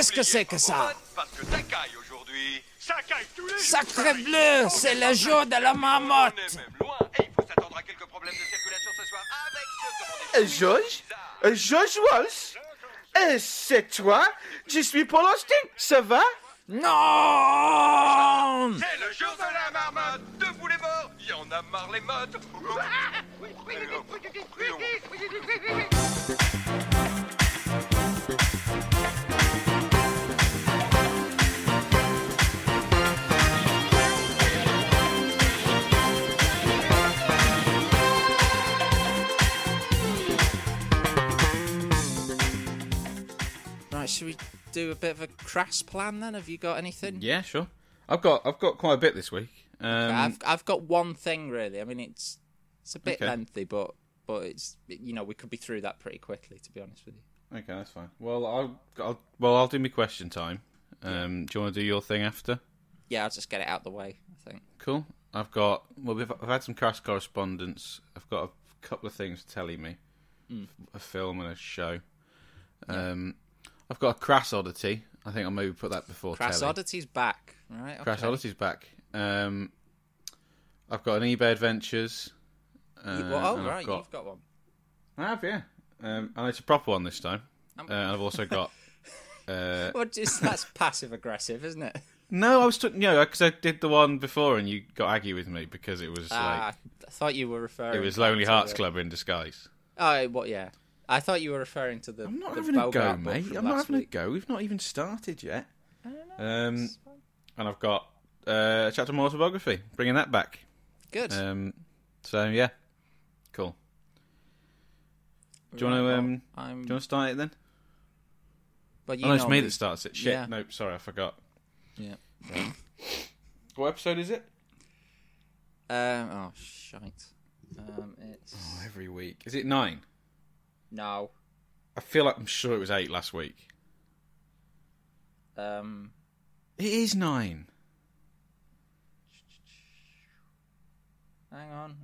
Qu'est-ce que c'est que ça? Parce que ça caille aujourd'hui. Ça caille tous les Sacré bleu, c'est le jour de la On marmotte. George Euh, George Walsh Euh, C'est toi Je suis Paul Austin, ça va Non C'est le jour de la marmotte. Debout les morts. Y en a marre les mottes. Do a bit of a crass plan then? Have you got anything? Yeah, sure. I've got I've got quite a bit this week. Um, I've I've got one thing really. I mean, it's it's a bit Okay. lengthy, but but it's you know we could be through that pretty quickly. To be honest with you. Okay, that's fine. Well, I'll, I'll well I'll do my question time. Um, do you want to do your thing after? Yeah, I'll just get it out of the way. I think. Cool. I've got well, we've, I've had some crass correspondence. I've got a couple of things telling me, a film and a show. Um, I've got a crass oddity. I think I'll maybe put that before Crass telly. Oddity's back, right? Okay. Crass oddity's back. Um, I've got an eBay Adventures. Uh, You- well, oh right, got- you've got one. I have, yeah. Um, and it's a proper one this time. Uh, and I've also got. Uh, Well, just, that's passive aggressive, isn't it? no, I was, talking. you know, because I did the one before and you got aggy with me because it was Ah, like I thought you were referring. it was Lonely Hearts Club in disguise. Oh, what? Yeah, I thought you were referring to the. I'm not the having a go, mate. I'm not having week. a go. We've not even started yet. I don't know. Um, and I've got uh, a chapter more autobiography, bringing that back. Good. Um, so yeah, cool. Do you want to um, do you want to start it then? But you Oh, no, it's know me that starts it. Shit. Yeah. Nope. Sorry, I forgot. Yeah. What episode is it? Um. Oh shite. Um. It's Oh, every week. Is it nine? No. I feel like I'm sure it was eight last week. Um. It is nine. Hang on.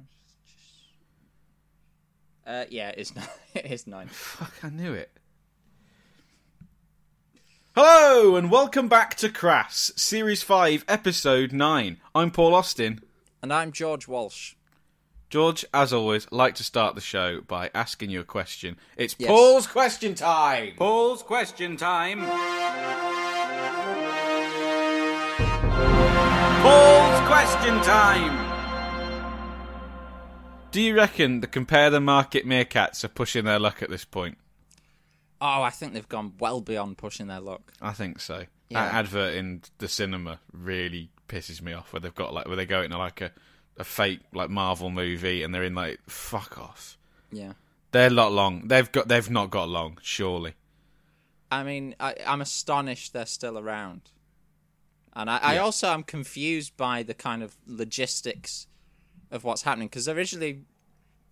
Uh. Yeah. It's nine. it is nine. Fuck, I knew it. Hello and welcome back to Crass, Series 5, Episode 9. I'm Paul Austin. And I'm George Walsh. George, as always, like to start the show by asking you a question. It's Yes. Paul's question time. Paul's question time. Paul's question time. Do you reckon the Compare the Market Meerkats are pushing their luck at this point? Oh, I think they've gone well beyond pushing their luck. I think so. Yeah. That advert in the cinema really pisses me off. Where they've got like where they go into like a, a fake like Marvel movie and they're in like fuck off. Yeah. They're not long. They've got they've not got long. Surely. I mean, I, I'm astonished they're still around. And I, I also am confused by the kind of logistics of what's happening because originally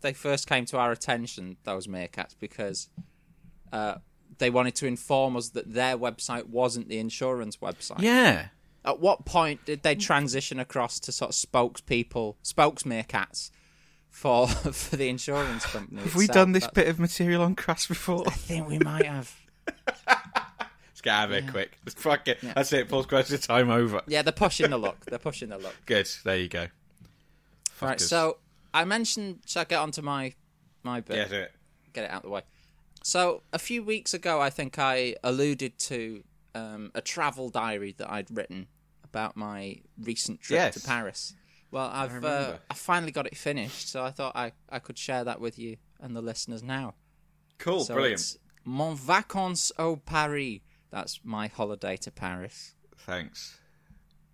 they first came to our attention those meerkats because uh, they wanted to inform us that their website wasn't the insurance website. Yeah. At what point did they transition across to sort of spokespeople, spokes meerkats for for the insurance company? Have we done this That- bit of material on Crass before? I think we might have. Let's get out of here quick. Let's fuck it. That's it. Paul's question time over. Yeah, they're pushing the luck. They're pushing the luck. Good. There you go. Right, so I mentioned. Shall I get onto my my bit? Yeah, do it. Get it out of the way. So a few weeks ago, I think I alluded to um, a travel diary that I'd written about my recent trip Yes. to Paris. Well, I've uh. I finally got it finished, so I thought I, I could share that with you and the listeners now. Cool. so Brilliant. Mon vacances au Paris. That's my holiday to Paris. Thanks.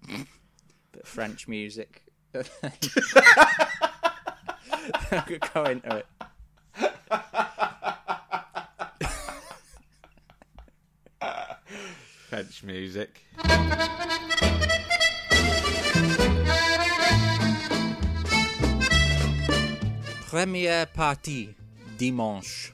Bit of French music. I could go into it. French music. Première partie. dimanche.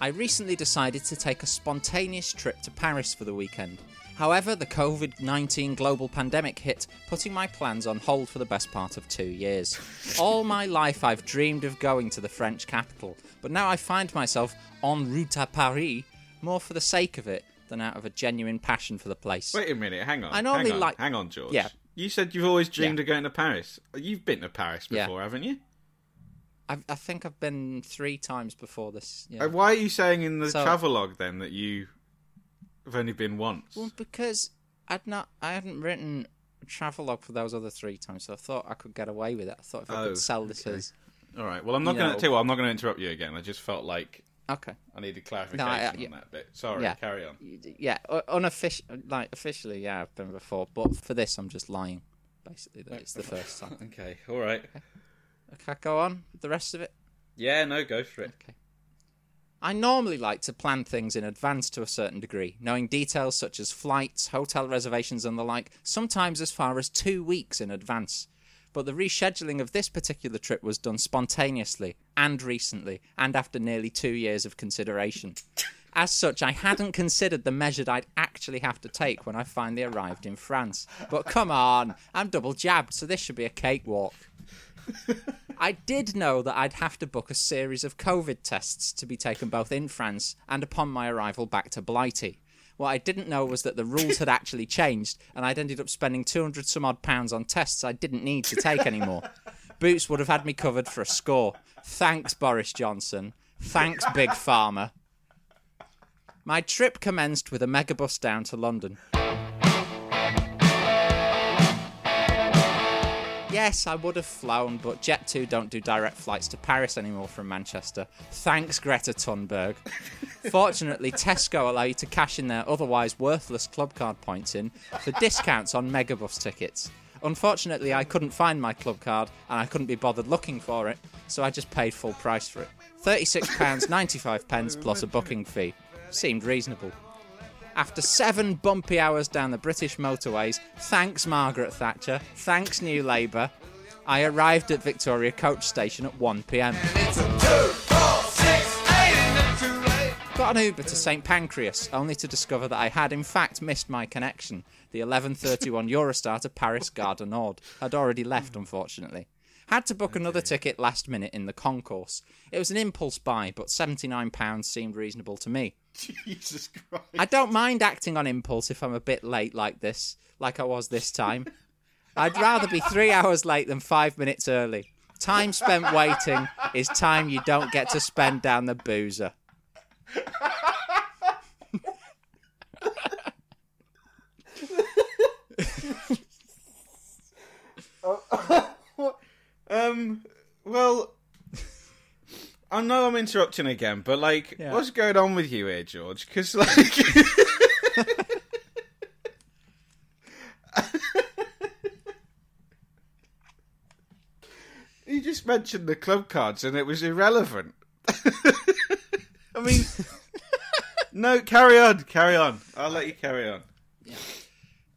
I recently decided to take a spontaneous trip to Paris for the weekend. However, the COVID 19 global pandemic hit, putting my plans on hold for the best part of two years. All my life, I've dreamed of going to the French capital, but now I find myself en route à Paris more for the sake of it than out of a genuine passion for the place. Wait a minute, hang on. I normally hang on, like- Hang on, George. Yeah. You said you've always dreamed Yeah. of going to Paris. You've been to Paris Yeah. before, haven't you? I, I think I've been three times before this. Yeah. Uh, Why are you saying in the So- travelogue then that you have only been once? Well, because I'd not, I hadn't written a travelogue for those other three times, so I thought I could get away with it. I thought if I Oh, could sell this okay. as All right. Well, I'm not going to tell you what, I'm not going to interrupt you again. I just felt like okay, I needed clarification I- on that bit. Sorry. Yeah. Carry on. yeah, unofficial, like officially, yeah, I've been before, but for this, I'm just lying. Basically, that it's the first time. Okay. All right. Okay, I go on with the rest of it. Yeah. No. Go for it. Okay. I normally like to plan things in advance to a certain degree, knowing details such as flights, hotel reservations, and the like, sometimes as far as two weeks in advance. But the rescheduling of this particular trip was done spontaneously, and recently, and after nearly two years of consideration. As such, I hadn't considered the measure I'd actually have to take when I finally arrived in France. But come on, I'm double jabbed, so this should be a cakewalk. I did know that I'd have to book a series of COVID tests to be taken both in France and upon my arrival back to Blighty. What I didn't know was that the rules had actually changed, and I'd ended up spending 200 some odd pounds on tests I didn't need to take anymore. Boots would have had me covered for a score. Thanks, Boris Johnson. Thanks, Big Pharma. My trip commenced with a megabus down to London. Yes, I would have flown, but Jet2 don't do direct flights to Paris anymore from Manchester. Thanks, Greta Thunberg. Fortunately, Tesco allow you to cash in their otherwise worthless club card points in for discounts on megabus tickets. Unfortunately, I couldn't find my club card and I couldn't be bothered looking for it, so I just paid full price for it. £36.95 pence plus a booking fee. Seemed reasonable. After seven bumpy hours down the British motorways, thanks Margaret Thatcher, thanks New Labour, I arrived at Victoria Coach Station at 1pm. Got an Uber to St Pancras, only to discover that I had in fact missed my connection. The 11.31 Eurostar to Paris Gare du Nord had already left, unfortunately. Had to book oh, another ticket last minute in the concourse. It was an impulse buy, but £79 seemed reasonable to me. Jesus Christ. I don't mind acting on impulse if I'm a bit late like this, like I was this time. I'd rather be three hours late than five minutes early. Time spent waiting is time you don't get to spend down the boozer. Um. Well. I know I'm interrupting again, but like, Yeah. what's going on with you here, George? Because like, you just mentioned the club cards and it was irrelevant. I mean, no, carry on, carry on. I'll let you carry on.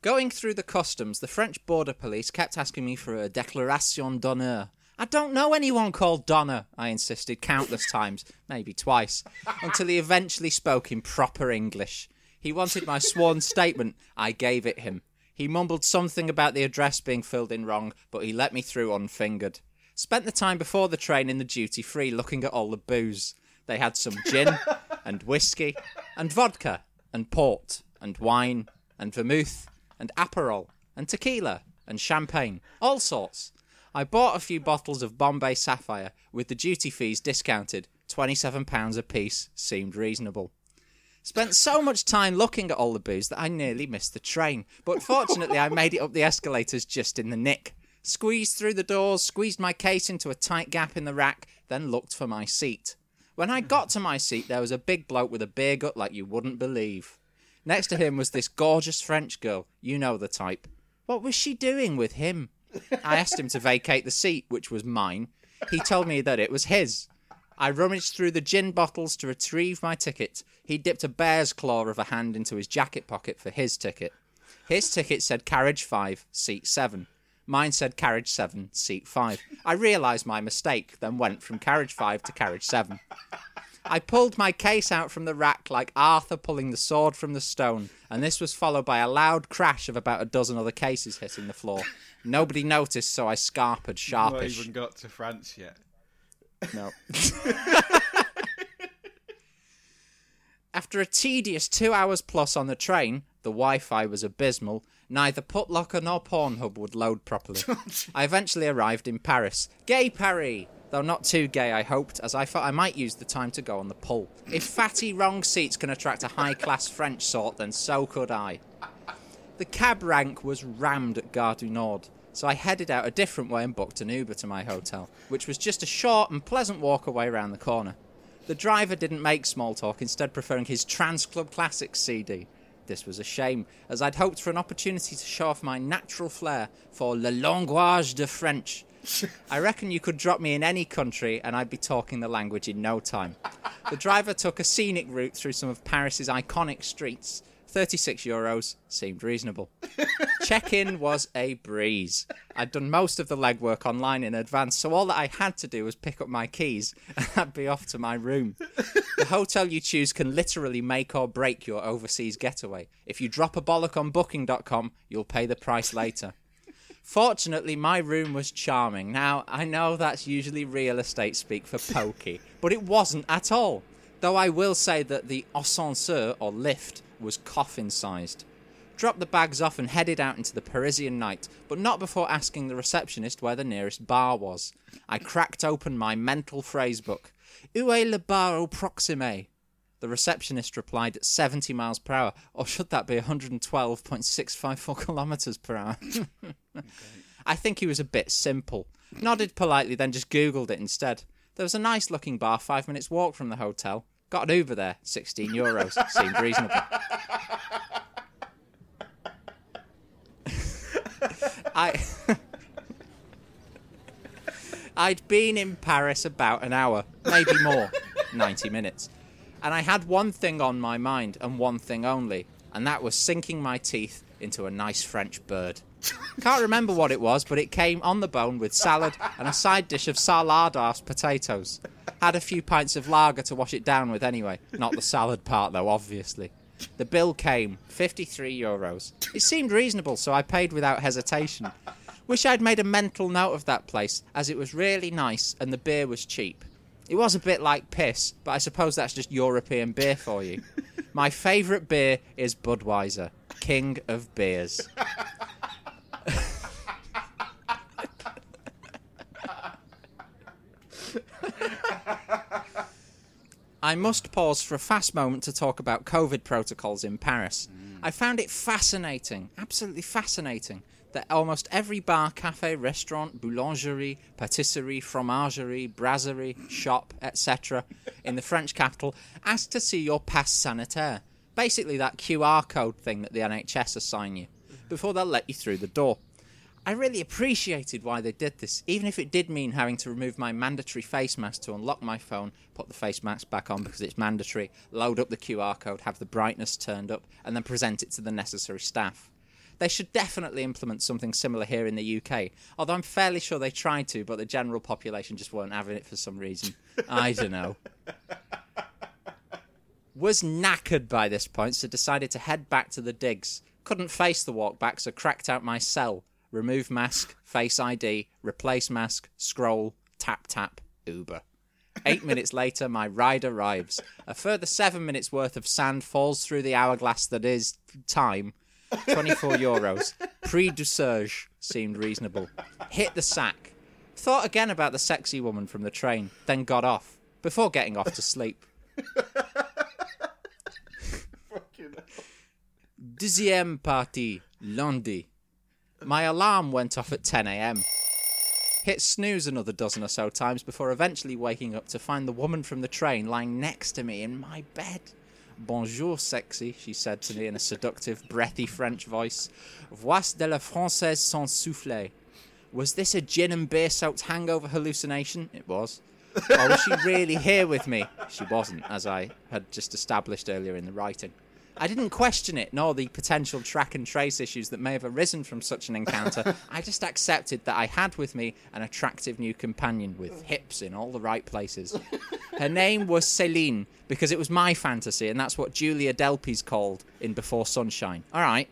Going through the customs, the French border police kept asking me for a déclaration d'honneur. I don't know anyone called Donna, I insisted countless times, maybe twice, until he eventually spoke in proper English. He wanted my sworn statement. I gave it him. He mumbled something about the address being filled in wrong, but he let me through unfingered. Spent the time before the train in the duty free looking at all the booze. They had some gin, and whiskey, and vodka, and port, and wine, and vermouth, and Aperol, and tequila, and champagne, all sorts. I bought a few bottles of Bombay Sapphire with the duty fees discounted. £27 a piece seemed reasonable. Spent so much time looking at all the booze that I nearly missed the train, but fortunately I made it up the escalators just in the nick. Squeezed through the doors, squeezed my case into a tight gap in the rack, then looked for my seat. When I got to my seat, there was a big bloke with a beer gut like you wouldn't believe. Next to him was this gorgeous French girl, you know the type. What was she doing with him? I asked him to vacate the seat, which was mine. He told me that it was his. I rummaged through the gin bottles to retrieve my ticket. He dipped a bear's claw of a hand into his jacket pocket for his ticket. His ticket said carriage 5, seat 7. Mine said carriage 7, seat 5. I realised my mistake, then went from carriage 5 to carriage 7. I pulled my case out from the rack like Arthur pulling the sword from the stone, and this was followed by a loud crash of about a dozen other cases hitting the floor. Nobody noticed, so I scarpered Not sharpish. even got to France yet. No. After a tedious two hours plus on the train, the Wi Fi was abysmal. Neither Putlocker nor Pornhub would load properly. I eventually arrived in Paris. Gay Paris! Though not too gay, I hoped, as I thought I might use the time to go on the pull. If fatty wrong seats can attract a high class French sort, then so could I. The cab rank was rammed at Gare du Nord, so I headed out a different way and booked an Uber to my hotel, which was just a short and pleasant walk away round the corner. The driver didn't make small talk, instead preferring his Trans Club Classics CD. This was a shame, as I'd hoped for an opportunity to show off my natural flair for le langage de French. I reckon you could drop me in any country and I'd be talking the language in no time. The driver took a scenic route through some of Paris's iconic streets. 36 euros seemed reasonable. Check in was a breeze. I'd done most of the legwork online in advance, so all that I had to do was pick up my keys and I'd be off to my room. The hotel you choose can literally make or break your overseas getaway. If you drop a bollock on booking.com, you'll pay the price later. Fortunately, my room was charming. Now, I know that's usually real estate speak for pokey, but it wasn't at all. Though I will say that the ascenseur, or lift, was coffin sized. Dropped the bags off and headed out into the Parisian night, but not before asking the receptionist where the nearest bar was. I cracked open my mental phrase book. Où est le bar au proxime? The receptionist replied at 70 miles per hour, or should that be 112.654 kilometers per hour? I think he was a bit simple. Nodded politely, then just Googled it instead. There was a nice looking bar five minutes walk from the hotel. Got an Uber there, 16 euros. Seemed reasonable. I. I'd been in Paris about an hour, maybe more, 90 minutes. And I had one thing on my mind, and one thing only, and that was sinking my teeth into a nice French bird. Can't remember what it was, but it came on the bone with salad and a side dish of saladas potatoes. Had a few pints of lager to wash it down with anyway. Not the salad part, though, obviously. The bill came 53 euros. It seemed reasonable, so I paid without hesitation. Wish I'd made a mental note of that place, as it was really nice and the beer was cheap. It was a bit like piss, but I suppose that's just European beer for you. My favourite beer is Budweiser, king of beers. I must pause for a fast moment to talk about COVID protocols in Paris. Mm. I found it fascinating, absolutely fascinating, that almost every bar, cafe, restaurant, boulangerie, patisserie, fromagerie, brasserie, shop, etc., in the French capital asked to see your pass sanitaire. Basically, that QR code thing that the NHS assign you before they'll let you through the door. I really appreciated why they did this, even if it did mean having to remove my mandatory face mask to unlock my phone, put the face mask back on because it's mandatory, load up the QR code, have the brightness turned up, and then present it to the necessary staff. They should definitely implement something similar here in the UK, although I'm fairly sure they tried to, but the general population just weren't having it for some reason. I don't know. Was knackered by this point, so decided to head back to the digs. Couldn't face the walk back, so cracked out my cell. Remove mask, face ID, replace mask, scroll, tap tap, Uber. Eight minutes later, my ride arrives. A further seven minutes worth of sand falls through the hourglass that is time. 24 euros. Prix du surge seemed reasonable. Hit the sack. Thought again about the sexy woman from the train, then got off, before getting off to sleep. Deuxième partie, lundi. My alarm went off at 10 a.m. Hit snooze another dozen or so times before eventually waking up to find the woman from the train lying next to me in my bed. Bonjour, sexy, she said to me in a seductive, breathy French voice. Voici de la française sans souffle. Was this a gin and beer soaked hangover hallucination? It was. Or was she really here with me? She wasn't, as I had just established earlier in the writing. I didn't question it, nor the potential track and trace issues that may have arisen from such an encounter. I just accepted that I had with me an attractive new companion with hips in all the right places. Her name was Celine because it was my fantasy, and that's what Julia Delpy's called in Before Sunshine. All right.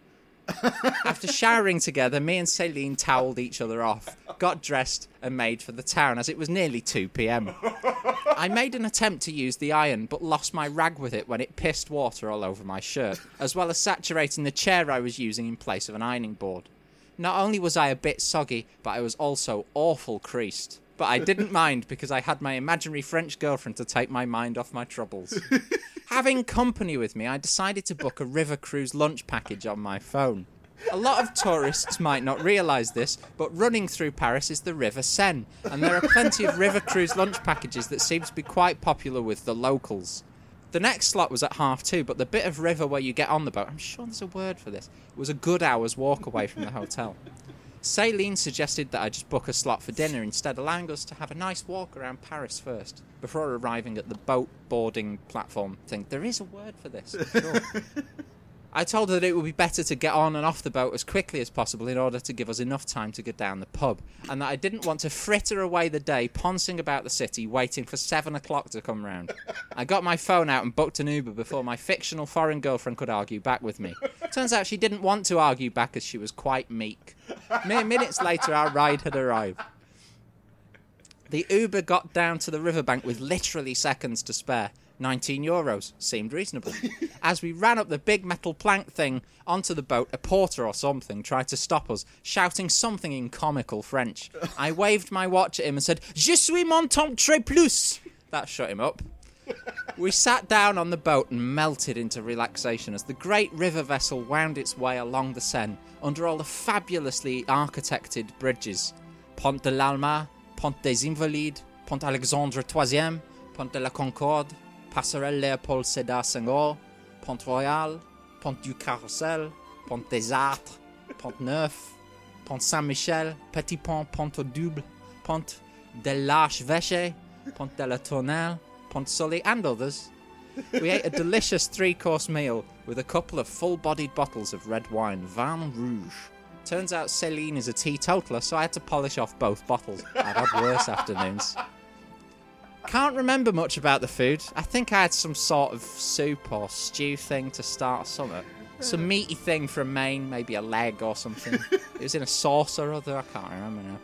After showering together, me and Celine towelled each other off, got dressed, and made for the town as it was nearly 2 pm. I made an attempt to use the iron, but lost my rag with it when it pissed water all over my shirt, as well as saturating the chair I was using in place of an ironing board. Not only was I a bit soggy, but I was also awful creased. But I didn't mind because I had my imaginary French girlfriend to take my mind off my troubles. Having company with me, I decided to book a river cruise lunch package on my phone. A lot of tourists might not realise this, but running through Paris is the River Seine, and there are plenty of river cruise lunch packages that seem to be quite popular with the locals. The next slot was at half two, but the bit of river where you get on the boat, I'm sure there's a word for this, was a good hour's walk away from the hotel. Celine suggested that I just book a slot for dinner instead, allowing us to have a nice walk around Paris first before arriving at the boat boarding platform thing. There is a word for this. Sure. I told her that it would be better to get on and off the boat as quickly as possible in order to give us enough time to get down the pub, and that I didn't want to fritter away the day poncing about the city waiting for seven o'clock to come round. I got my phone out and booked an Uber before my fictional foreign girlfriend could argue back with me. Turns out she didn't want to argue back as she was quite meek. Minutes later, our ride had arrived. The Uber got down to the riverbank with literally seconds to spare. 19 euros seemed reasonable. As we ran up the big metal plank thing onto the boat, a porter or something tried to stop us, shouting something in comical French. I waved my watch at him and said, Je suis montant très plus. That shut him up. We sat down on the boat and melted into relaxation as the great river vessel wound its way along the Seine under all the fabulously architected bridges. Pont de l'Alma, Pont des Invalides, Pont Alexandre III, Pont de la Concorde, Passerelle Léopold Sédar Senghor, Pont Royal, Pont du Carrousel, Pont des Arts, Pont Neuf, Pont Saint-Michel, Petit Pont Pont au Double, Pont de l'Archevêché, Pont de la Tournelle, Pont Sully, and others. We ate a delicious three course meal with a couple of full bodied bottles of red wine, Vin Rouge. Turns out Celine is a teetotaler, so I had to polish off both bottles. I've had worse afternoons. Can't remember much about the food. I think I had some sort of soup or stew thing to start summer. Some uh. meaty thing from Maine, maybe a leg or something. it was in a sauce or other, I can't remember now.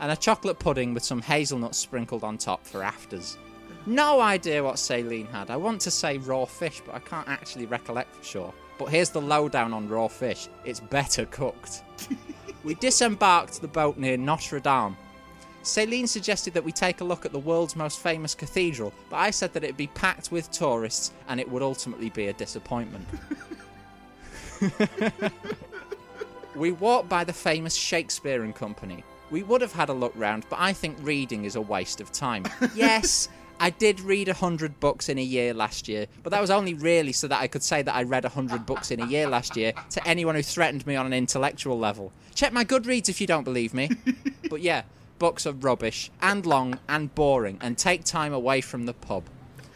And a chocolate pudding with some hazelnuts sprinkled on top for afters. No idea what Celine had. I want to say raw fish, but I can't actually recollect for sure. But here's the lowdown on raw fish it's better cooked. we disembarked the boat near Notre Dame. Celine suggested that we take a look at the world's most famous cathedral, but I said that it'd be packed with tourists and it would ultimately be a disappointment. we walked by the famous Shakespeare and Company. We would have had a look round, but I think reading is a waste of time. yes, I did read a hundred books in a year last year, but that was only really so that I could say that I read a hundred books in a year last year to anyone who threatened me on an intellectual level. Check my Goodreads if you don't believe me. but yeah, books are rubbish and long and boring and take time away from the pub.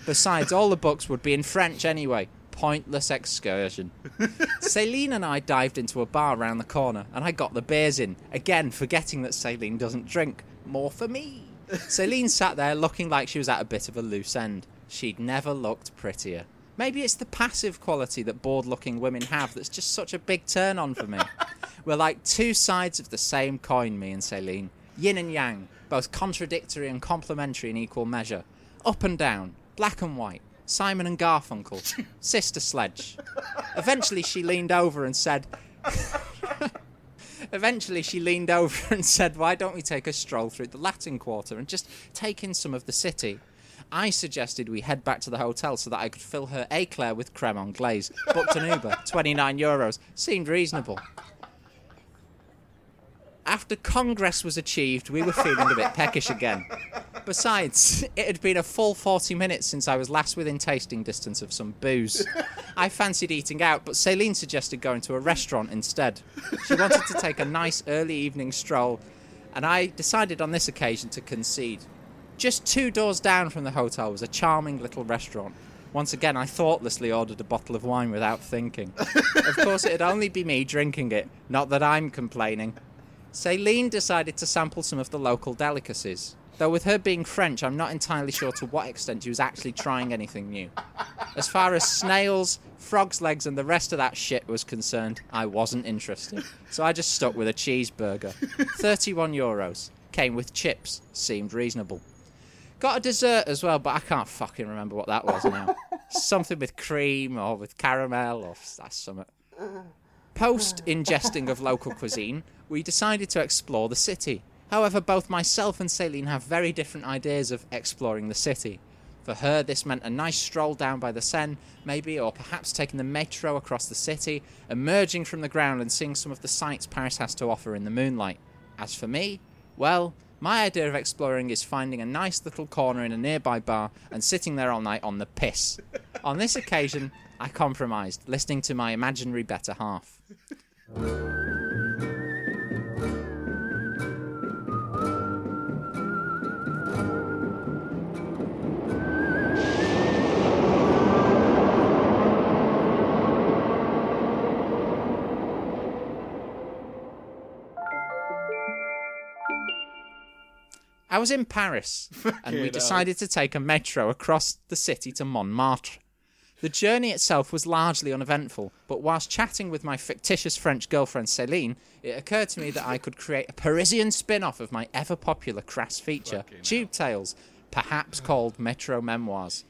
Besides, all the books would be in French anyway. Pointless excursion. Celine and I dived into a bar round the corner and I got the beers in, again forgetting that Celine doesn't drink. More for me. Celine sat there looking like she was at a bit of a loose end. She'd never looked prettier. Maybe it's the passive quality that bored looking women have that's just such a big turn on for me. We're like two sides of the same coin, me and Celine. Yin and yang, both contradictory and complementary in equal measure. Up and down, black and white, Simon and Garfunkel, Sister Sledge. Eventually she leaned over and said, Eventually, she leaned over and said, Why don't we take a stroll through the Latin Quarter and just take in some of the city? I suggested we head back to the hotel so that I could fill her eclair with creme anglaise. Booked an Uber, 29 euros. Seemed reasonable. After Congress was achieved, we were feeling a bit peckish again. Besides, it had been a full 40 minutes since I was last within tasting distance of some booze. I fancied eating out, but Celine suggested going to a restaurant instead. She wanted to take a nice early evening stroll, and I decided on this occasion to concede. Just two doors down from the hotel was a charming little restaurant. Once again, I thoughtlessly ordered a bottle of wine without thinking. of course, it'd only be me drinking it, not that I'm complaining. Celine decided to sample some of the local delicacies. Though with her being French, I'm not entirely sure to what extent she was actually trying anything new. As far as snails, frog's legs, and the rest of that shit was concerned, I wasn't interested. So I just stuck with a cheeseburger. 31 euros. Came with chips. Seemed reasonable. Got a dessert as well, but I can't fucking remember what that was now. Something with cream or with caramel or that's something. Post ingesting of local cuisine, we decided to explore the city. However, both myself and Celine have very different ideas of exploring the city. For her, this meant a nice stroll down by the Seine, maybe, or perhaps taking the metro across the city, emerging from the ground and seeing some of the sights Paris has to offer in the moonlight. As for me, well, my idea of exploring is finding a nice little corner in a nearby bar and sitting there all night on the piss. On this occasion, I compromised, listening to my imaginary better half. I was in Paris, and we decided to take a metro across the city to Montmartre. The journey itself was largely uneventful, but whilst chatting with my fictitious French girlfriend Céline, it occurred to me that I could create a Parisian spin off of my ever popular crass feature, Tube Tales, perhaps called Metro Memoirs.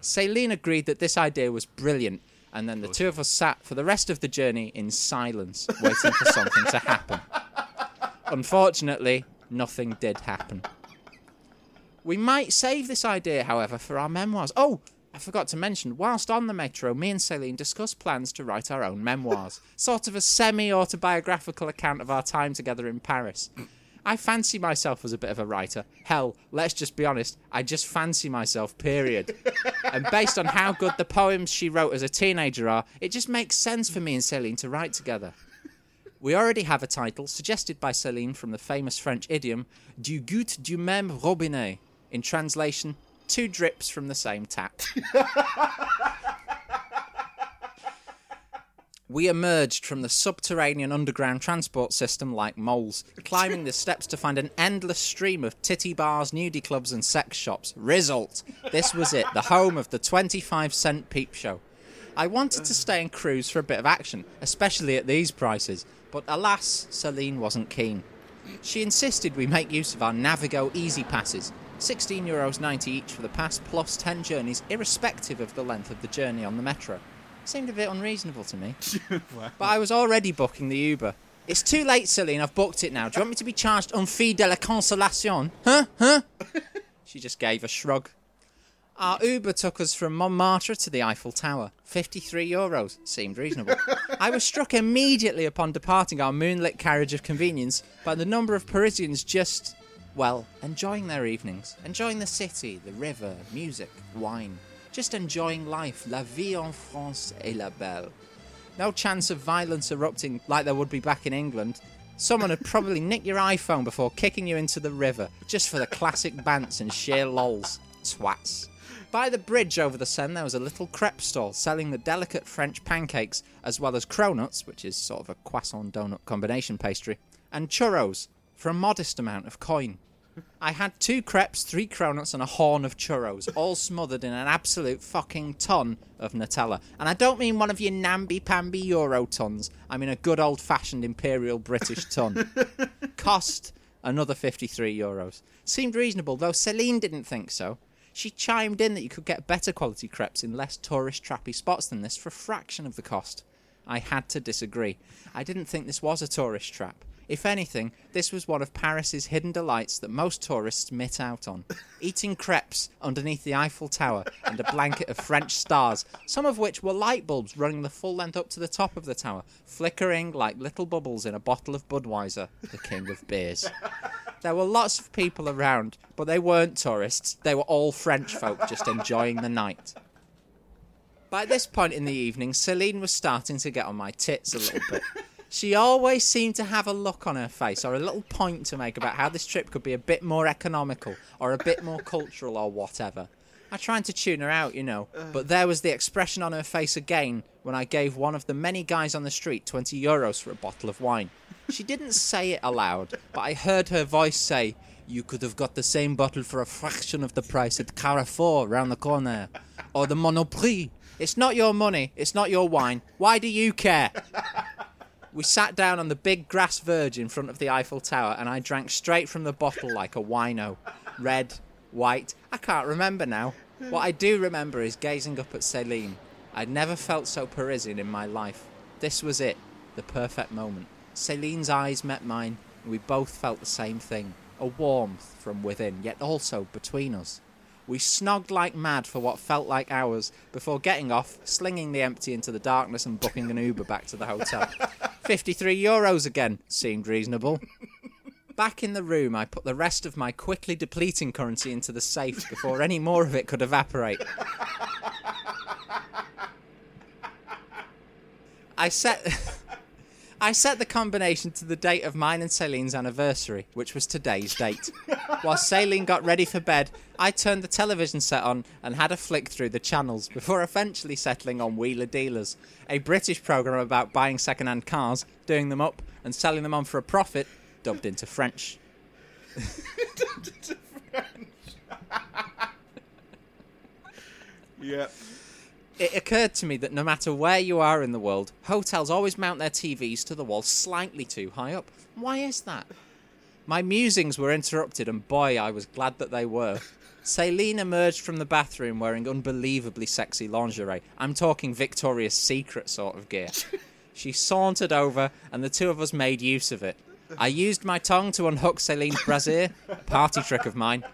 Céline agreed that this idea was brilliant, and then the two of us sat for the rest of the journey in silence, waiting for something to happen. Unfortunately, nothing did happen. We might save this idea, however, for our memoirs. Oh, I forgot to mention, whilst on the metro, me and Celine discussed plans to write our own memoirs, sort of a semi autobiographical account of our time together in Paris. I fancy myself as a bit of a writer. Hell, let's just be honest, I just fancy myself, period. and based on how good the poems she wrote as a teenager are, it just makes sense for me and Celine to write together. We already have a title suggested by Celine from the famous French idiom Du goût du même robinet. In translation, two drips from the same tap. We emerged from the subterranean underground transport system like moles, climbing the steps to find an endless stream of titty bars, nudie clubs, and sex shops. Result this was it, the home of the 25 cent peep show. I wanted to stay and cruise for a bit of action, especially at these prices, but alas, Celine wasn't keen. She insisted we make use of our Navigo Easy Passes, €16.90 each for the pass, plus 10 journeys, irrespective of the length of the journey on the metro. Seemed a bit unreasonable to me. But I was already booking the Uber. It's too late, Celine. I've booked it now. Do you want me to be charged un fee de la consolation? Huh? Huh? she just gave a shrug. Our Uber took us from Montmartre to the Eiffel Tower. 53 euros. Seemed reasonable. I was struck immediately upon departing our moonlit carriage of convenience by the number of Parisians just, well, enjoying their evenings, enjoying the city, the river, music, wine, just enjoying life. La vie en France est la belle. No chance of violence erupting like there would be back in England. Someone would probably nick your iPhone before kicking you into the river, just for the classic bants and sheer lols. Twats. By the bridge over the Seine, there was a little crepe stall selling the delicate French pancakes, as well as cronuts, which is sort of a croissant donut combination pastry, and churros for a modest amount of coin. I had two crepes, three cronuts, and a horn of churros, all smothered in an absolute fucking ton of Nutella. And I don't mean one of your namby-pamby Euro tons. I mean a good old-fashioned Imperial British ton. Cost another 53 euros. Seemed reasonable, though Celine didn't think so. She chimed in that you could get better quality crepes in less tourist trappy spots than this for a fraction of the cost. I had to disagree. I didn't think this was a tourist trap. If anything, this was one of Paris's hidden delights that most tourists miss out on. Eating crepes underneath the Eiffel Tower and a blanket of French stars, some of which were light bulbs running the full length up to the top of the tower, flickering like little bubbles in a bottle of Budweiser, the king of beers. There were lots of people around, but they weren't tourists. They were all French folk just enjoying the night. By this point in the evening, Celine was starting to get on my tits a little bit. She always seemed to have a look on her face or a little point to make about how this trip could be a bit more economical or a bit more cultural or whatever. I tried to tune her out, you know, but there was the expression on her face again when I gave one of the many guys on the street 20 euros for a bottle of wine. She didn't say it aloud, but I heard her voice say, You could have got the same bottle for a fraction of the price at Carrefour round the corner. Or the Monoprix. It's not your money, it's not your wine. Why do you care? We sat down on the big grass verge in front of the Eiffel Tower, and I drank straight from the bottle like a wino. Red, white, I can't remember now. What I do remember is gazing up at Celine. I'd never felt so Parisian in my life. This was it, the perfect moment. Celine's eyes met mine, and we both felt the same thing a warmth from within, yet also between us. We snogged like mad for what felt like hours before getting off, slinging the empty into the darkness, and booking an Uber back to the hotel. 53 euros again seemed reasonable. Back in the room, I put the rest of my quickly depleting currency into the safe before any more of it could evaporate. I set. I set the combination to the date of mine and Celine's anniversary, which was today's date. While Celine got ready for bed, I turned the television set on and had a flick through the channels before eventually settling on Wheeler Dealers, a British program about buying second-hand cars, doing them up, and selling them on for a profit, dubbed into French. Yeah. It occurred to me that no matter where you are in the world, hotels always mount their TVs to the wall slightly too high up. Why is that? My musings were interrupted, and boy, I was glad that they were. Celine emerged from the bathroom wearing unbelievably sexy lingerie. I'm talking Victoria's Secret sort of gear. She sauntered over, and the two of us made use of it. I used my tongue to unhook Celine's brassiere, a party trick of mine,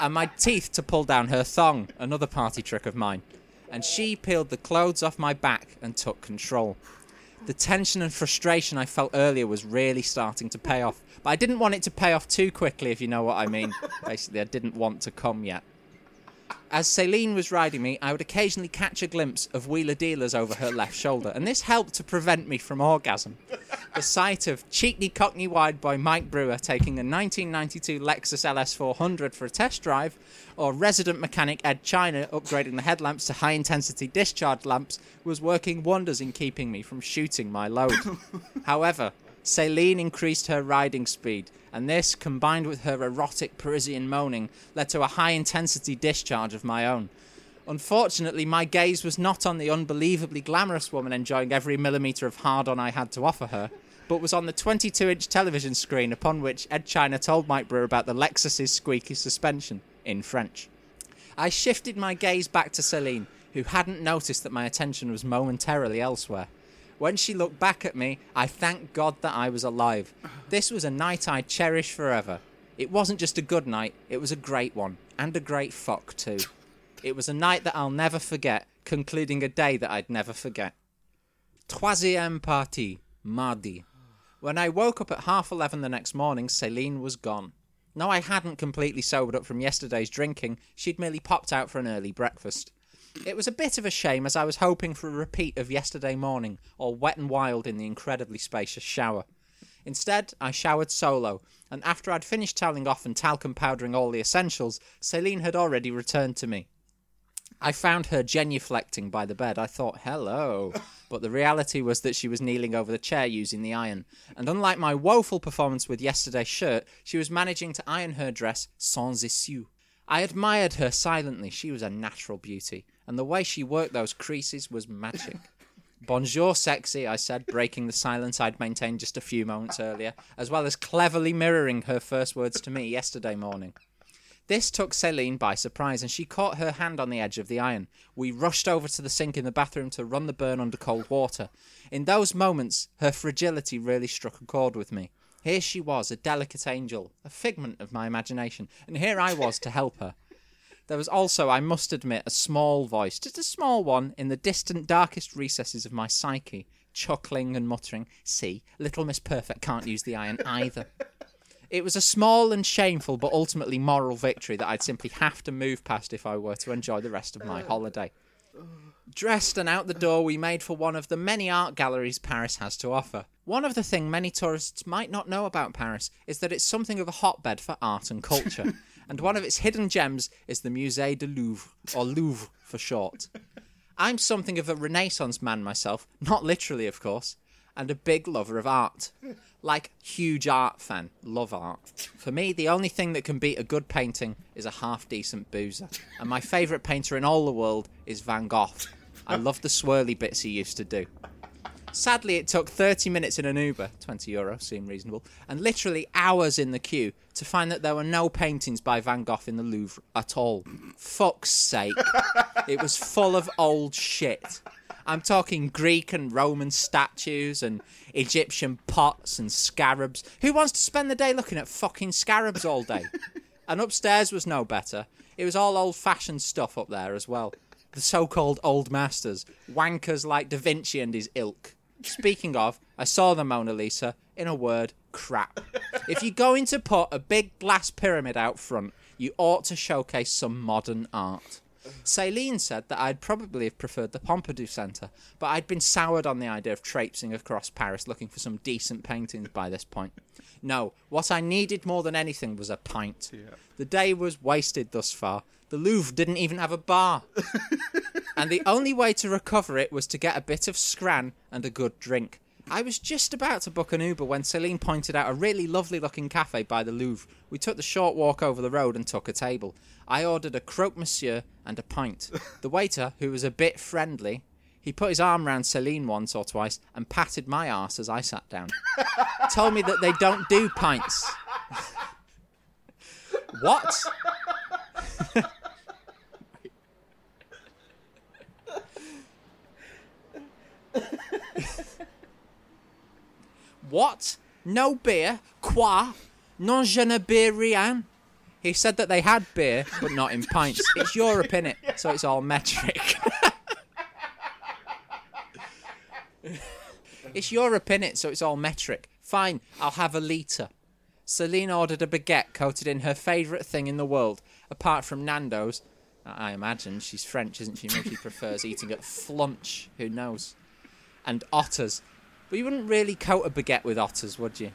and my teeth to pull down her thong, another party trick of mine. And she peeled the clothes off my back and took control. The tension and frustration I felt earlier was really starting to pay off. But I didn't want it to pay off too quickly, if you know what I mean. Basically, I didn't want to come yet. As Celine was riding me, I would occasionally catch a glimpse of Wheeler Dealers over her left shoulder, and this helped to prevent me from orgasm. The sight of cheekly Cockney wide boy Mike Brewer taking a 1992 Lexus LS400 for a test drive, or resident mechanic Ed China upgrading the headlamps to high intensity discharge lamps was working wonders in keeping me from shooting my load. However, Celine increased her riding speed, and this, combined with her erotic Parisian moaning, led to a high intensity discharge of my own. Unfortunately, my gaze was not on the unbelievably glamorous woman enjoying every millimetre of hard on I had to offer her, but was on the 22 inch television screen upon which Ed China told Mike Brewer about the Lexus's squeaky suspension, in French. I shifted my gaze back to Celine, who hadn't noticed that my attention was momentarily elsewhere. When she looked back at me, I thanked God that I was alive. This was a night I'd cherish forever. It wasn't just a good night, it was a great one, and a great fuck too. It was a night that I'll never forget, concluding a day that I'd never forget. Troisième partie, mardi. When I woke up at half eleven the next morning, Celine was gone. No, I hadn't completely sobered up from yesterday's drinking, she'd merely popped out for an early breakfast. It was a bit of a shame as I was hoping for a repeat of yesterday morning, all wet and wild in the incredibly spacious shower. Instead, I showered solo, and after I'd finished toweling off and talcum powdering all the essentials, Celine had already returned to me. I found her genuflecting by the bed. I thought, hello. But the reality was that she was kneeling over the chair using the iron. And unlike my woeful performance with yesterday's shirt, she was managing to iron her dress sans issue. I admired her silently. She was a natural beauty. And the way she worked those creases was magic. Bonjour, sexy, I said, breaking the silence I'd maintained just a few moments earlier, as well as cleverly mirroring her first words to me yesterday morning. This took Celine by surprise, and she caught her hand on the edge of the iron. We rushed over to the sink in the bathroom to run the burn under cold water. In those moments, her fragility really struck a chord with me. Here she was, a delicate angel, a figment of my imagination, and here I was to help her. There was also, I must admit, a small voice, just a small one, in the distant, darkest recesses of my psyche, chuckling and muttering, See, little Miss Perfect can't use the iron either. It was a small and shameful but ultimately moral victory that I'd simply have to move past if I were to enjoy the rest of my uh. holiday. Dressed and out the door, we made for one of the many art galleries Paris has to offer. One of the things many tourists might not know about Paris is that it's something of a hotbed for art and culture, and one of its hidden gems is the Musée du Louvre, or Louvre for short. I'm something of a Renaissance man myself, not literally, of course, and a big lover of art. Like, huge art fan, love art. For me, the only thing that can beat a good painting is a half decent boozer. And my favourite painter in all the world is Van Gogh. I love the swirly bits he used to do. Sadly, it took 30 minutes in an Uber, 20 euro seemed reasonable, and literally hours in the queue to find that there were no paintings by Van Gogh in the Louvre at all. Fuck's sake. It was full of old shit. I'm talking Greek and Roman statues and Egyptian pots and scarabs. Who wants to spend the day looking at fucking scarabs all day? And upstairs was no better. It was all old fashioned stuff up there as well. The so called old masters, wankers like Da Vinci and his ilk. Speaking of, I saw the Mona Lisa. In a word, crap. If you're going to put a big glass pyramid out front, you ought to showcase some modern art. Celine said that I'd probably have preferred the Pompidou Centre, but I'd been soured on the idea of traipsing across Paris looking for some decent paintings by this point. No, what I needed more than anything was a pint. The day was wasted thus far. The Louvre didn't even have a bar. and the only way to recover it was to get a bit of scran and a good drink. I was just about to book an Uber when Celine pointed out a really lovely looking cafe by the Louvre. We took the short walk over the road and took a table. I ordered a croque monsieur and a pint. The waiter, who was a bit friendly, he put his arm round Celine once or twice and patted my arse as I sat down. Told me that they don't do pints. what? What? No beer? Quoi? Non je ne beer rien? He said that they had beer, but not in pints. It's Europe, innit? So it's all metric. it's Europe, innit? So it's all metric. Fine, I'll have a litre. Celine ordered a baguette coated in her favourite thing in the world, apart from Nando's. I imagine she's French, isn't she? Maybe she prefers eating at Flunch. Who knows? And otters. But you wouldn't really coat a baguette with otters, would you?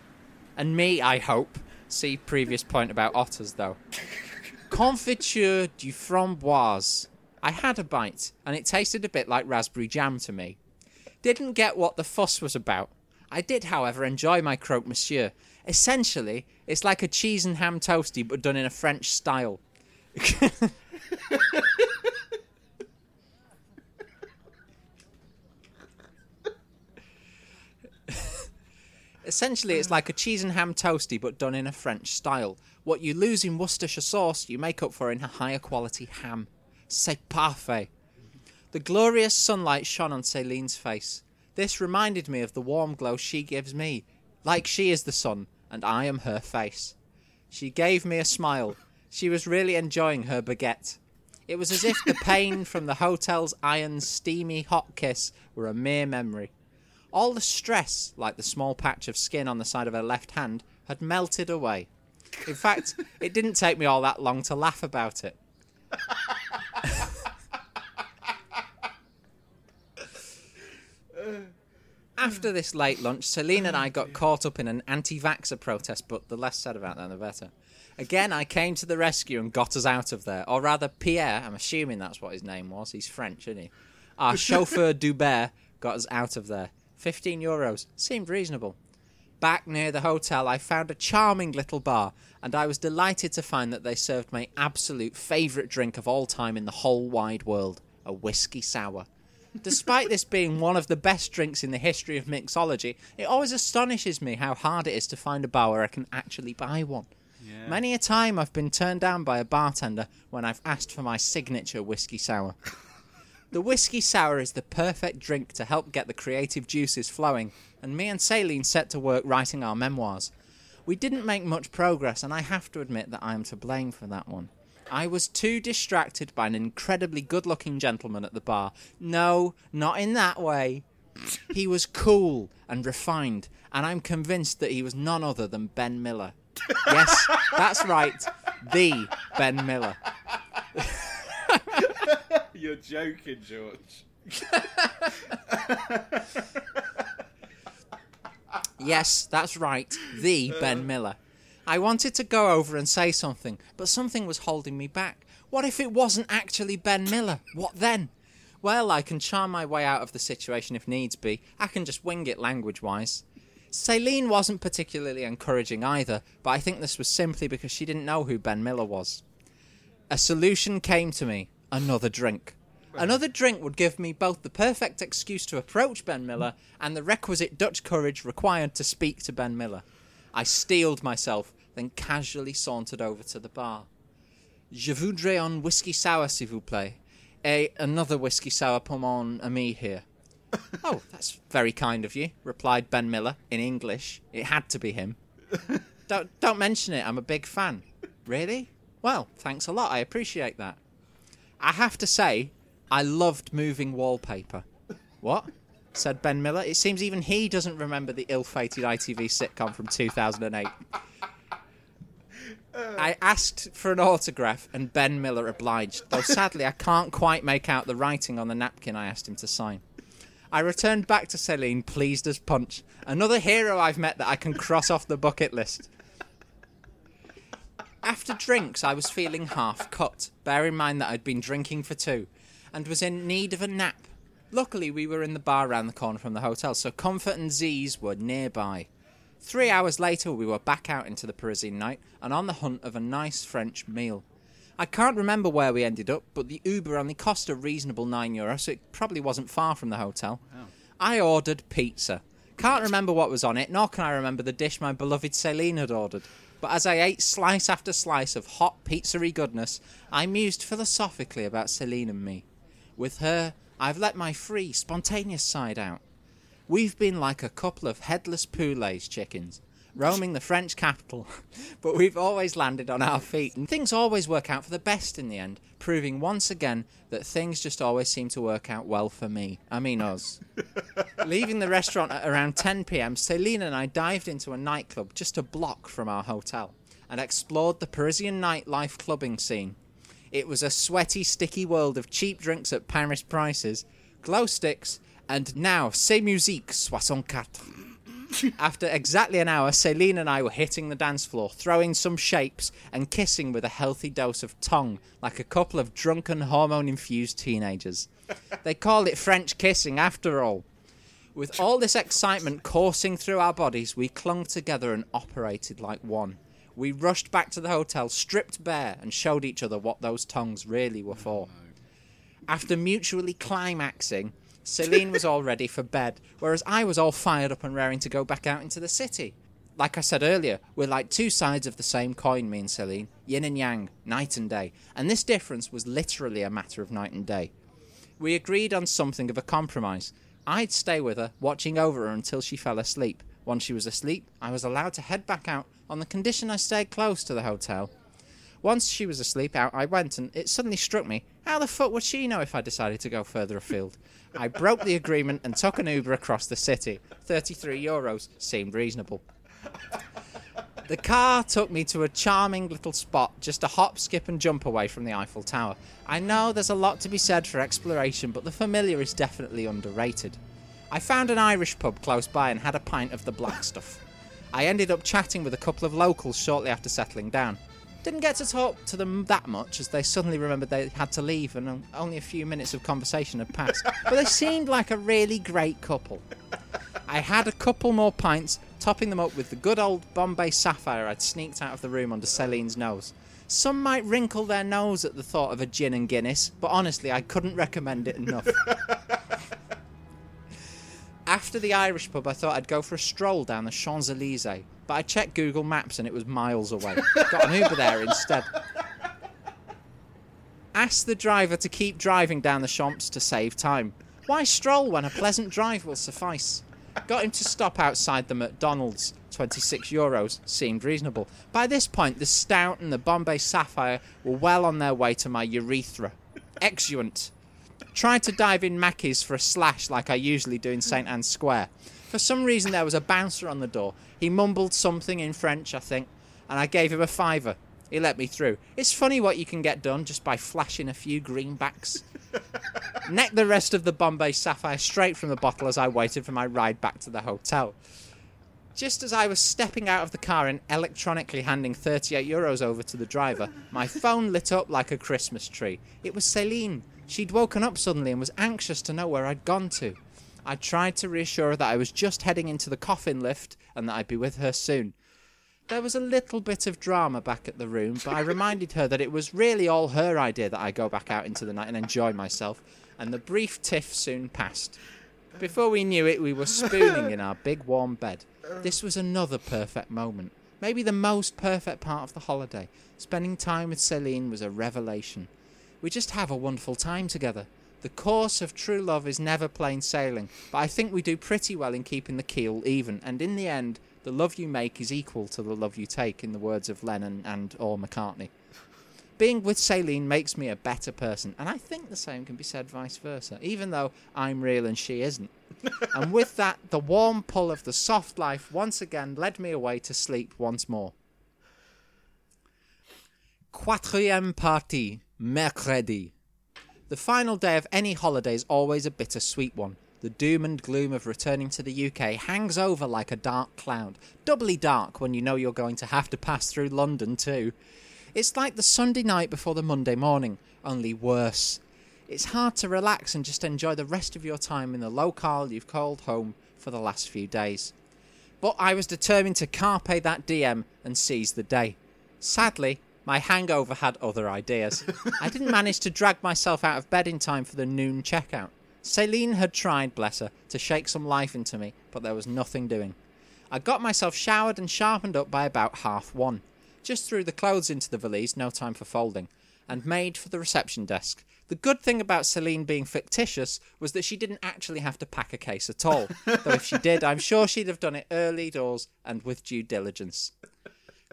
And me, I hope. See previous point about otters, though. Confiture du framboise. I had a bite, and it tasted a bit like raspberry jam to me. Didn't get what the fuss was about. I did, however, enjoy my croque monsieur. Essentially, it's like a cheese and ham toastie, but done in a French style. Essentially, it's mm. like a cheese and ham toasty, but done in a French style. What you lose in Worcestershire sauce, you make up for in a higher quality ham. C'est parfait. The glorious sunlight shone on Celine's face. This reminded me of the warm glow she gives me, like she is the sun, and I am her face. She gave me a smile. She was really enjoying her baguette. It was as if the pain from the hotel's iron, steamy hot kiss were a mere memory. All the stress, like the small patch of skin on the side of her left hand, had melted away. In fact, it didn't take me all that long to laugh about it. After this late lunch, Celine and I got caught up in an anti vaxxer protest, but the less said about that, the better. Again, I came to the rescue and got us out of there. Or rather, Pierre, I'm assuming that's what his name was. He's French, isn't he? Our chauffeur Dubert got us out of there. 15 euros. Seemed reasonable. Back near the hotel, I found a charming little bar, and I was delighted to find that they served my absolute favourite drink of all time in the whole wide world a whiskey sour. Despite this being one of the best drinks in the history of mixology, it always astonishes me how hard it is to find a bar where I can actually buy one. Many a time I've been turned down by a bartender when I've asked for my signature whiskey sour. The whiskey sour is the perfect drink to help get the creative juices flowing, and me and Celine set to work writing our memoirs. We didn't make much progress, and I have to admit that I am to blame for that one. I was too distracted by an incredibly good looking gentleman at the bar. No, not in that way. He was cool and refined, and I'm convinced that he was none other than Ben Miller. Yes, that's right, the Ben Miller. You're joking, George. Yes, that's right. The Ben uh. Miller. I wanted to go over and say something, but something was holding me back. What if it wasn't actually Ben Miller? What then? Well, I can charm my way out of the situation if needs be. I can just wing it language wise. Celine wasn't particularly encouraging either, but I think this was simply because she didn't know who Ben Miller was. A solution came to me another drink. Another drink would give me both the perfect excuse to approach Ben Miller and the requisite Dutch courage required to speak to Ben Miller. I steeled myself, then casually sauntered over to the bar. Je voudrais un whisky sour, s'il vous plaît. A another whisky sour pommon ami here. oh, that's very kind of you, replied Ben Miller in English. It had to be him. don't don't mention it. I'm a big fan. Really? Well, thanks a lot. I appreciate that. I have to say, I loved moving wallpaper. What? said Ben Miller. It seems even he doesn't remember the ill-fated ITV sitcom from 2008. Uh. I asked for an autograph, and Ben Miller obliged, though sadly I can't quite make out the writing on the napkin I asked him to sign. I returned back to Celine, pleased as punch. Another hero I've met that I can cross off the bucket list. After drinks, I was feeling half cut, bear in mind that I'd been drinking for two, and was in need of a nap. Luckily, we were in the bar round the corner from the hotel, so Comfort and Z's were nearby. Three hours later, we were back out into the Parisian night and on the hunt of a nice French meal. I can't remember where we ended up, but the Uber only cost a reasonable nine euros, so it probably wasn't far from the hotel. Oh. I ordered pizza. Can't remember what was on it, nor can I remember the dish my beloved Celine had ordered. But as I ate slice after slice of hot pizzery goodness, I mused philosophically about Celine and me. With her, I've let my free, spontaneous side out. We've been like a couple of headless poulets chickens, roaming the French capital, but we've always landed on our feet, and things always work out for the best in the end, proving once again that things just always seem to work out well for me. I mean, us. Leaving the restaurant at around 10 pm, Celine and I dived into a nightclub just a block from our hotel and explored the Parisian nightlife clubbing scene. It was a sweaty, sticky world of cheap drinks at Paris prices, glow sticks, and now C'est Musique 64. After exactly an hour, Celine and I were hitting the dance floor, throwing some shapes and kissing with a healthy dose of tongue, like a couple of drunken, hormone infused teenagers. They call it French kissing after all. With all this excitement coursing through our bodies, we clung together and operated like one. We rushed back to the hotel, stripped bare, and showed each other what those tongues really were for. After mutually climaxing, Celine was all ready for bed, whereas I was all fired up and raring to go back out into the city. Like I said earlier, we're like two sides of the same coin, me and Celine, yin and yang, night and day, and this difference was literally a matter of night and day. We agreed on something of a compromise. I'd stay with her, watching over her until she fell asleep. Once she was asleep, I was allowed to head back out on the condition I stayed close to the hotel. Once she was asleep, out I went, and it suddenly struck me how the fuck would she know if I decided to go further afield? I broke the agreement and took an Uber across the city. 33 euros seemed reasonable. The car took me to a charming little spot just a hop, skip, and jump away from the Eiffel Tower. I know there's a lot to be said for exploration, but the familiar is definitely underrated. I found an Irish pub close by and had a pint of the black stuff. I ended up chatting with a couple of locals shortly after settling down. Didn't get to talk to them that much as they suddenly remembered they had to leave and only a few minutes of conversation had passed. But they seemed like a really great couple. I had a couple more pints, topping them up with the good old Bombay Sapphire I'd sneaked out of the room under Celine's nose. Some might wrinkle their nose at the thought of a gin and Guinness, but honestly, I couldn't recommend it enough. After the Irish pub, I thought I'd go for a stroll down the Champs Elysees, but I checked Google Maps and it was miles away. Got an Uber there instead. Asked the driver to keep driving down the Champs to save time. Why stroll when a pleasant drive will suffice? Got him to stop outside the McDonald's. 26 euros seemed reasonable. By this point, the Stout and the Bombay Sapphire were well on their way to my urethra. Exeunt. Tried to dive in Maccy's for a slash like I usually do in St. Anne's Square. For some reason, there was a bouncer on the door. He mumbled something in French, I think, and I gave him a fiver. He let me through. It's funny what you can get done just by flashing a few greenbacks. Necked the rest of the Bombay Sapphire straight from the bottle as I waited for my ride back to the hotel. Just as I was stepping out of the car and electronically handing 38 euros over to the driver, my phone lit up like a Christmas tree. It was Celine. She'd woken up suddenly and was anxious to know where I'd gone to. I tried to reassure her that I was just heading into the coffin lift and that I'd be with her soon. There was a little bit of drama back at the room, but I reminded her that it was really all her idea that I go back out into the night and enjoy myself, and the brief tiff soon passed. Before we knew it, we were spooning in our big warm bed. This was another perfect moment. Maybe the most perfect part of the holiday. Spending time with Celine was a revelation. We just have a wonderful time together. The course of true love is never plain sailing, but I think we do pretty well in keeping the keel even, and in the end, the love you make is equal to the love you take, in the words of Lennon and or McCartney. Being with Celine makes me a better person, and I think the same can be said vice versa, even though I'm real and she isn't. and with that, the warm pull of the soft life once again led me away to sleep once more. Quatrième partie, mercredi. The final day of any holiday is always a bittersweet one. The doom and gloom of returning to the UK hangs over like a dark cloud, doubly dark when you know you're going to have to pass through London too. It's like the Sunday night before the Monday morning, only worse. It's hard to relax and just enjoy the rest of your time in the locale you've called home for the last few days. But I was determined to carpe that diem and seize the day. Sadly, my hangover had other ideas. I didn't manage to drag myself out of bed in time for the noon checkout. Celine had tried, bless her, to shake some life into me, but there was nothing doing. I got myself showered and sharpened up by about half one. Just threw the clothes into the valise, no time for folding, and made for the reception desk. The good thing about Celine being fictitious was that she didn't actually have to pack a case at all. Though if she did, I'm sure she'd have done it early doors and with due diligence.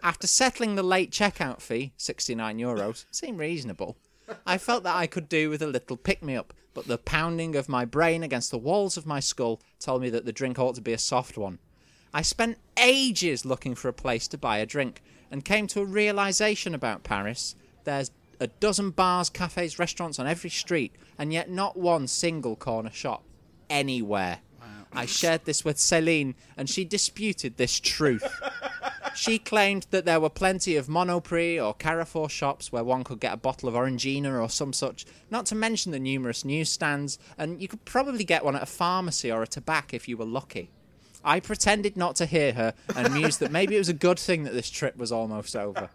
After settling the late checkout fee, 69 euros, seemed reasonable, I felt that I could do with a little pick me up, but the pounding of my brain against the walls of my skull told me that the drink ought to be a soft one. I spent ages looking for a place to buy a drink and came to a realization about Paris. There's a dozen bars, cafes, restaurants on every street, and yet not one single corner shop anywhere. I shared this with Celine, and she disputed this truth. She claimed that there were plenty of Monoprix or Carrefour shops where one could get a bottle of Orangina or some such, not to mention the numerous newsstands, and you could probably get one at a pharmacy or a tobacco if you were lucky. I pretended not to hear her and mused that maybe it was a good thing that this trip was almost over.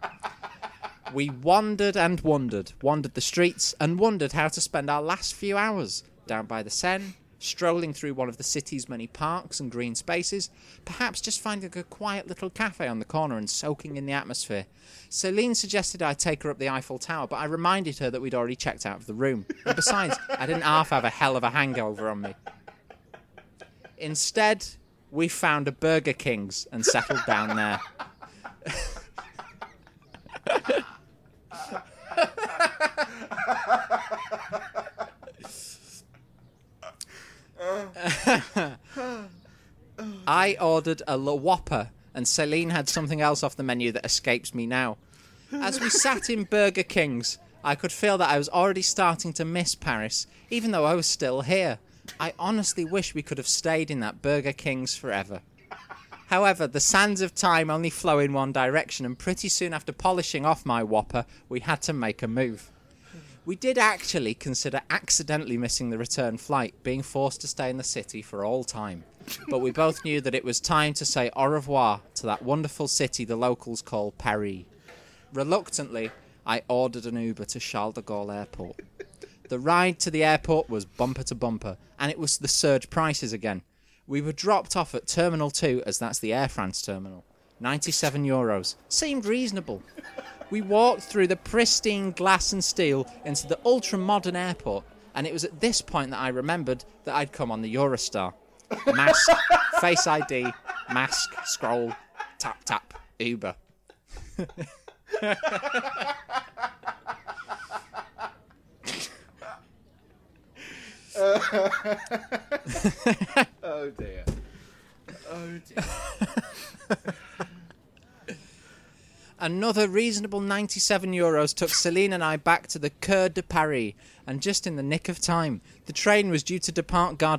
We wandered and wandered, wandered the streets, and wondered how to spend our last few hours down by the Seine, strolling through one of the city's many parks and green spaces, perhaps just finding a quiet little cafe on the corner and soaking in the atmosphere. Celine suggested I take her up the Eiffel Tower, but I reminded her that we'd already checked out of the room. And besides, I didn't half have a hell of a hangover on me. Instead, we found a Burger King's and settled down there. I ordered a La Whopper, and Celine had something else off the menu that escapes me now. As we sat in Burger King's, I could feel that I was already starting to miss Paris, even though I was still here. I honestly wish we could have stayed in that Burger King's forever. However, the sands of time only flow in one direction, and pretty soon after polishing off my Whopper, we had to make a move. We did actually consider accidentally missing the return flight, being forced to stay in the city for all time. But we both knew that it was time to say au revoir to that wonderful city the locals call Paris. Reluctantly, I ordered an Uber to Charles de Gaulle Airport. The ride to the airport was bumper to bumper, and it was the surge prices again. We were dropped off at Terminal 2, as that's the Air France terminal. 97 euros. Seemed reasonable. We walked through the pristine glass and steel into the ultra modern airport, and it was at this point that I remembered that I'd come on the Eurostar. Mask, Face ID, mask, scroll, tap tap, Uber. Oh dear. Oh dear. Another reasonable 97 euros took Celine and I back to the Coeur de Paris, and just in the nick of time. The train was due to depart Gare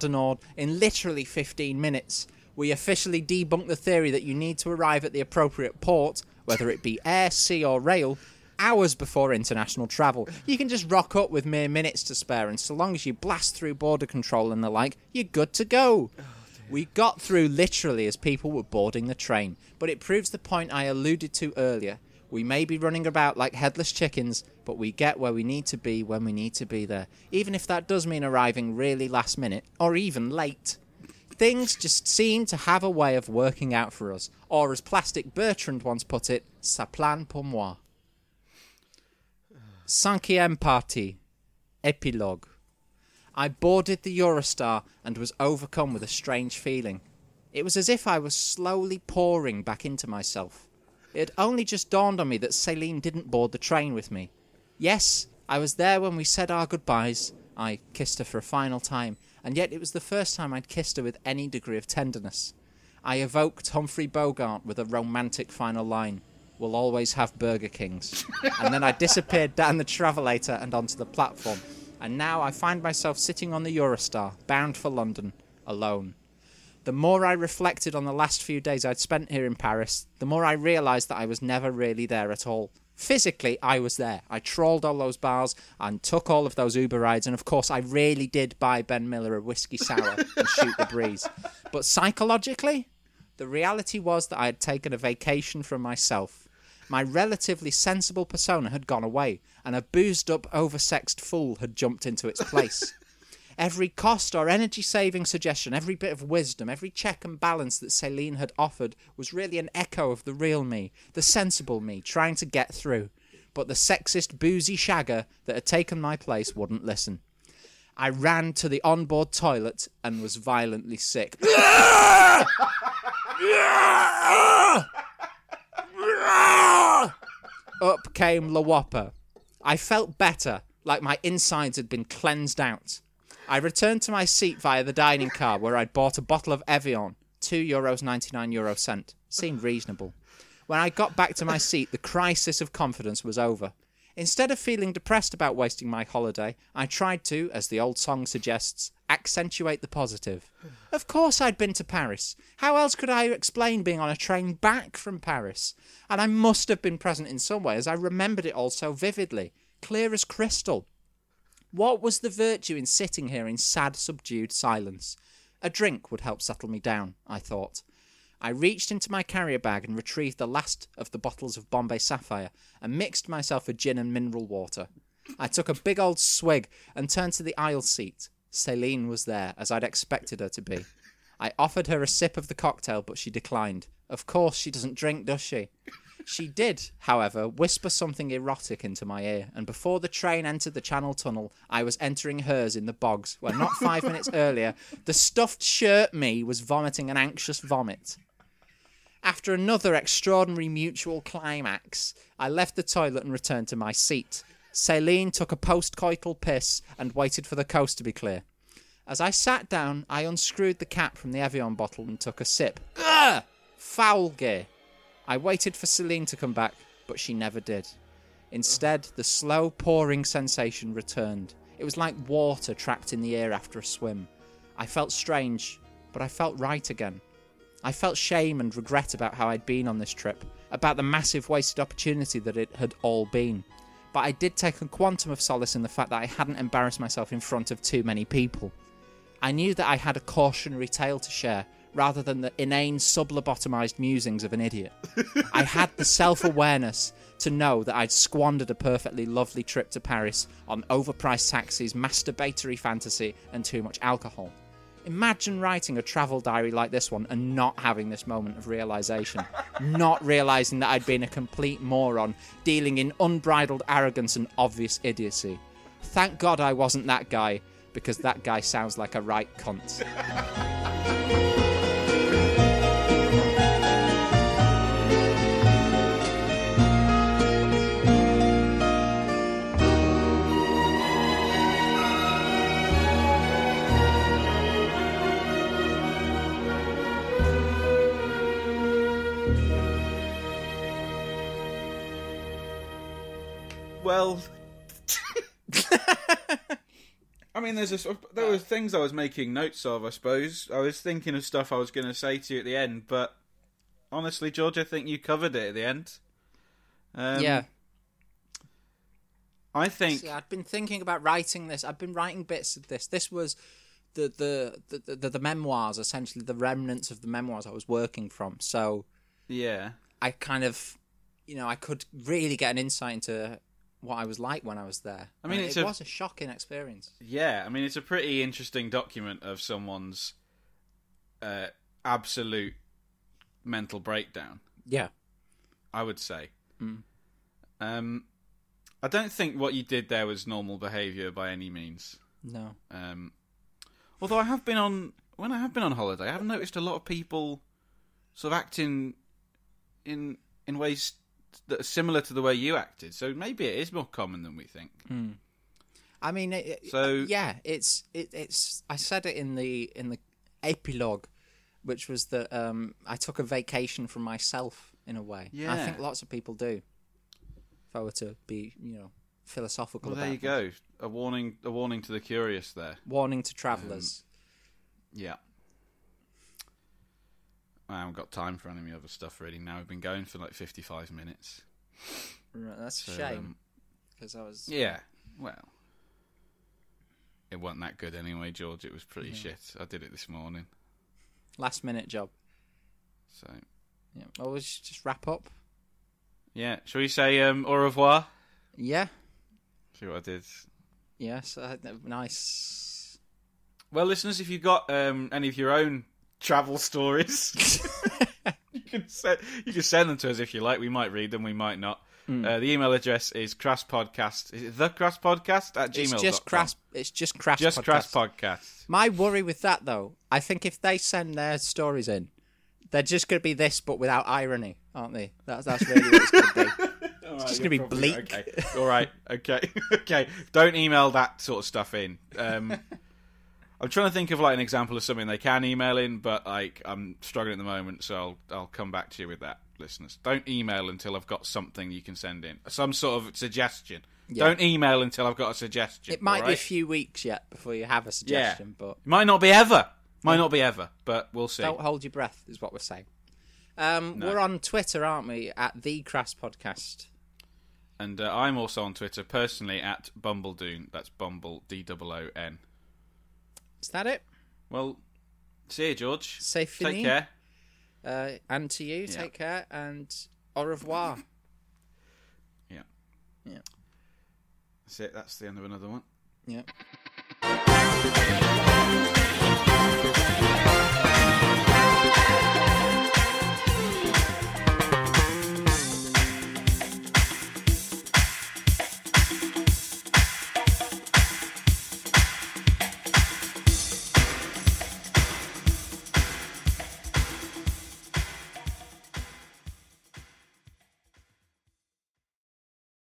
in literally 15 minutes. We officially debunked the theory that you need to arrive at the appropriate port, whether it be air, sea, or rail, hours before international travel. You can just rock up with mere minutes to spare, and so long as you blast through border control and the like, you're good to go. We got through literally as people were boarding the train, but it proves the point I alluded to earlier. We may be running about like headless chickens, but we get where we need to be when we need to be there, even if that does mean arriving really last minute or even late. Things just seem to have a way of working out for us, or as Plastic Bertrand once put it, ça plane pour moi. Cinquième partie. Epilogue. I boarded the Eurostar and was overcome with a strange feeling. It was as if I was slowly pouring back into myself. It had only just dawned on me that Celine didn't board the train with me. Yes, I was there when we said our goodbyes. I kissed her for a final time, and yet it was the first time I'd kissed her with any degree of tenderness. I evoked Humphrey Bogart with a romantic final line We'll always have Burger Kings. and then I disappeared down the travelator and onto the platform. And now I find myself sitting on the Eurostar, bound for London, alone. The more I reflected on the last few days I'd spent here in Paris, the more I realised that I was never really there at all. Physically, I was there. I trawled all those bars and took all of those Uber rides, and of course, I really did buy Ben Miller a whiskey sour and shoot the breeze. But psychologically, the reality was that I had taken a vacation from myself. My relatively sensible persona had gone away, and a boozed up, oversexed fool had jumped into its place. Every cost or energy saving suggestion, every bit of wisdom, every check and balance that Celine had offered was really an echo of the real me, the sensible me, trying to get through. But the sexist, boozy shagger that had taken my place wouldn't listen. I ran to the onboard toilet and was violently sick. Up came La Whopper. I felt better, like my insides had been cleansed out. I returned to my seat via the dining car where I'd bought a bottle of Evian, two euros ninety nine euro cent. Seemed reasonable. When I got back to my seat, the crisis of confidence was over. Instead of feeling depressed about wasting my holiday, I tried to, as the old song suggests, accentuate the positive. Of course, I'd been to Paris. How else could I explain being on a train back from Paris? And I must have been present in some way, as I remembered it all so vividly, clear as crystal. What was the virtue in sitting here in sad, subdued silence? A drink would help settle me down, I thought. I reached into my carrier bag and retrieved the last of the bottles of Bombay Sapphire and mixed myself a gin and mineral water. I took a big old swig and turned to the aisle seat. Celine was there, as I'd expected her to be. I offered her a sip of the cocktail, but she declined. Of course, she doesn't drink, does she? She did, however, whisper something erotic into my ear, and before the train entered the Channel Tunnel, I was entering hers in the bogs, where not five minutes earlier, the stuffed shirt me was vomiting an anxious vomit. After another extraordinary mutual climax, I left the toilet and returned to my seat. Celine took a postcoital piss and waited for the coast to be clear. As I sat down, I unscrewed the cap from the Evian bottle and took a sip. Ugh! Foul gear. I waited for Celine to come back, but she never did. Instead, the slow pouring sensation returned. It was like water trapped in the air after a swim. I felt strange, but I felt right again. I felt shame and regret about how I'd been on this trip, about the massive wasted opportunity that it had all been. But I did take a quantum of solace in the fact that I hadn't embarrassed myself in front of too many people. I knew that I had a cautionary tale to share, rather than the inane, sublobotomized musings of an idiot. I had the self awareness to know that I'd squandered a perfectly lovely trip to Paris on overpriced taxis, masturbatory fantasy, and too much alcohol. Imagine writing a travel diary like this one and not having this moment of realization. not realizing that I'd been a complete moron, dealing in unbridled arrogance and obvious idiocy. Thank God I wasn't that guy, because that guy sounds like a right cunt. Well, I mean, there's a there were things I was making notes of. I suppose I was thinking of stuff I was going to say to you at the end, but honestly, George, I think you covered it at the end. Um, yeah. I think See, I'd been thinking about writing this. I've been writing bits of this. This was the the, the, the, the memoirs, essentially the remnants of the memoirs I was working from. So yeah. I kind of, you know, I could really get an insight into what I was like when I was there. I mean, And it a- was a shocking experience. Yeah, I mean, it's a pretty interesting document of someone's uh, absolute mental breakdown. Yeah. I would say. Um, I don't think what you did there was normal behaviour by any means. No. Um, although I have been on when I have been on holiday, I have noticed a lot of people sort of acting in in ways that are similar to the way you acted. So maybe it is more common than we think. Hmm. I mean, it, it- So- uh, yeah, it's it, it's. I said it in the in the epilogue, which was that um, I took a vacation from myself in a way. Yeah, I think lots of people do. If I were to be, you know, philosophical Well, about there you things. go. A warning, a warning to the curious there. Warning to travellers. Um, yeah. I haven't got time for any of my other stuff really. Now we've been going for like fifty-five minutes. Right, that's a So, shame um, because I was. Yeah. Well, it wasn't that good anyway, George. It was pretty shit. I did it this morning, Last minute job. so Yeah. Well, we should just wrap up. yeah. Shall we say um, au revoir? Yeah. See what I did. Yes. Uh, nice. Well, listeners, if you've got um, any of your own travel stories, you can send you can send them to us if you like. We might read them, we might not. Uh, the email address is crasspodcast. Is it the crasspodcast at gmail? It's just crass. It's just crass. Just podcast. crass podcast. My worry with that, though, I think if they send their stories in, they're just going to be this, but without irony, aren't they? That's that's really what it's going to be. It's just going to be bleak. Okay. All right. Okay. okay. Don't email that sort of stuff in. Um, I'm trying to think of like an example of something they can email in, but like I'm struggling at the moment, so I'll I'll come back to you with that, listeners. Don't email until I've got something you can send in, some sort of suggestion. Don't email until I've got a suggestion. It might all be a few weeks yet before you have a suggestion, but It might not be ever. Might not be ever, but we'll see. don't hold your breath, is what we're saying. Um, We're on Twitter, aren't we? At the Crass Podcast. And uh, I'm also on Twitter personally at Bumbledoon. That's Bumble D O O N. Is that it? Well, see you, George. Say fini. Take care. Uh, and to you, Yeah. take care and au revoir. Yeah. Yeah. That's it. That's the end of another one. yeah.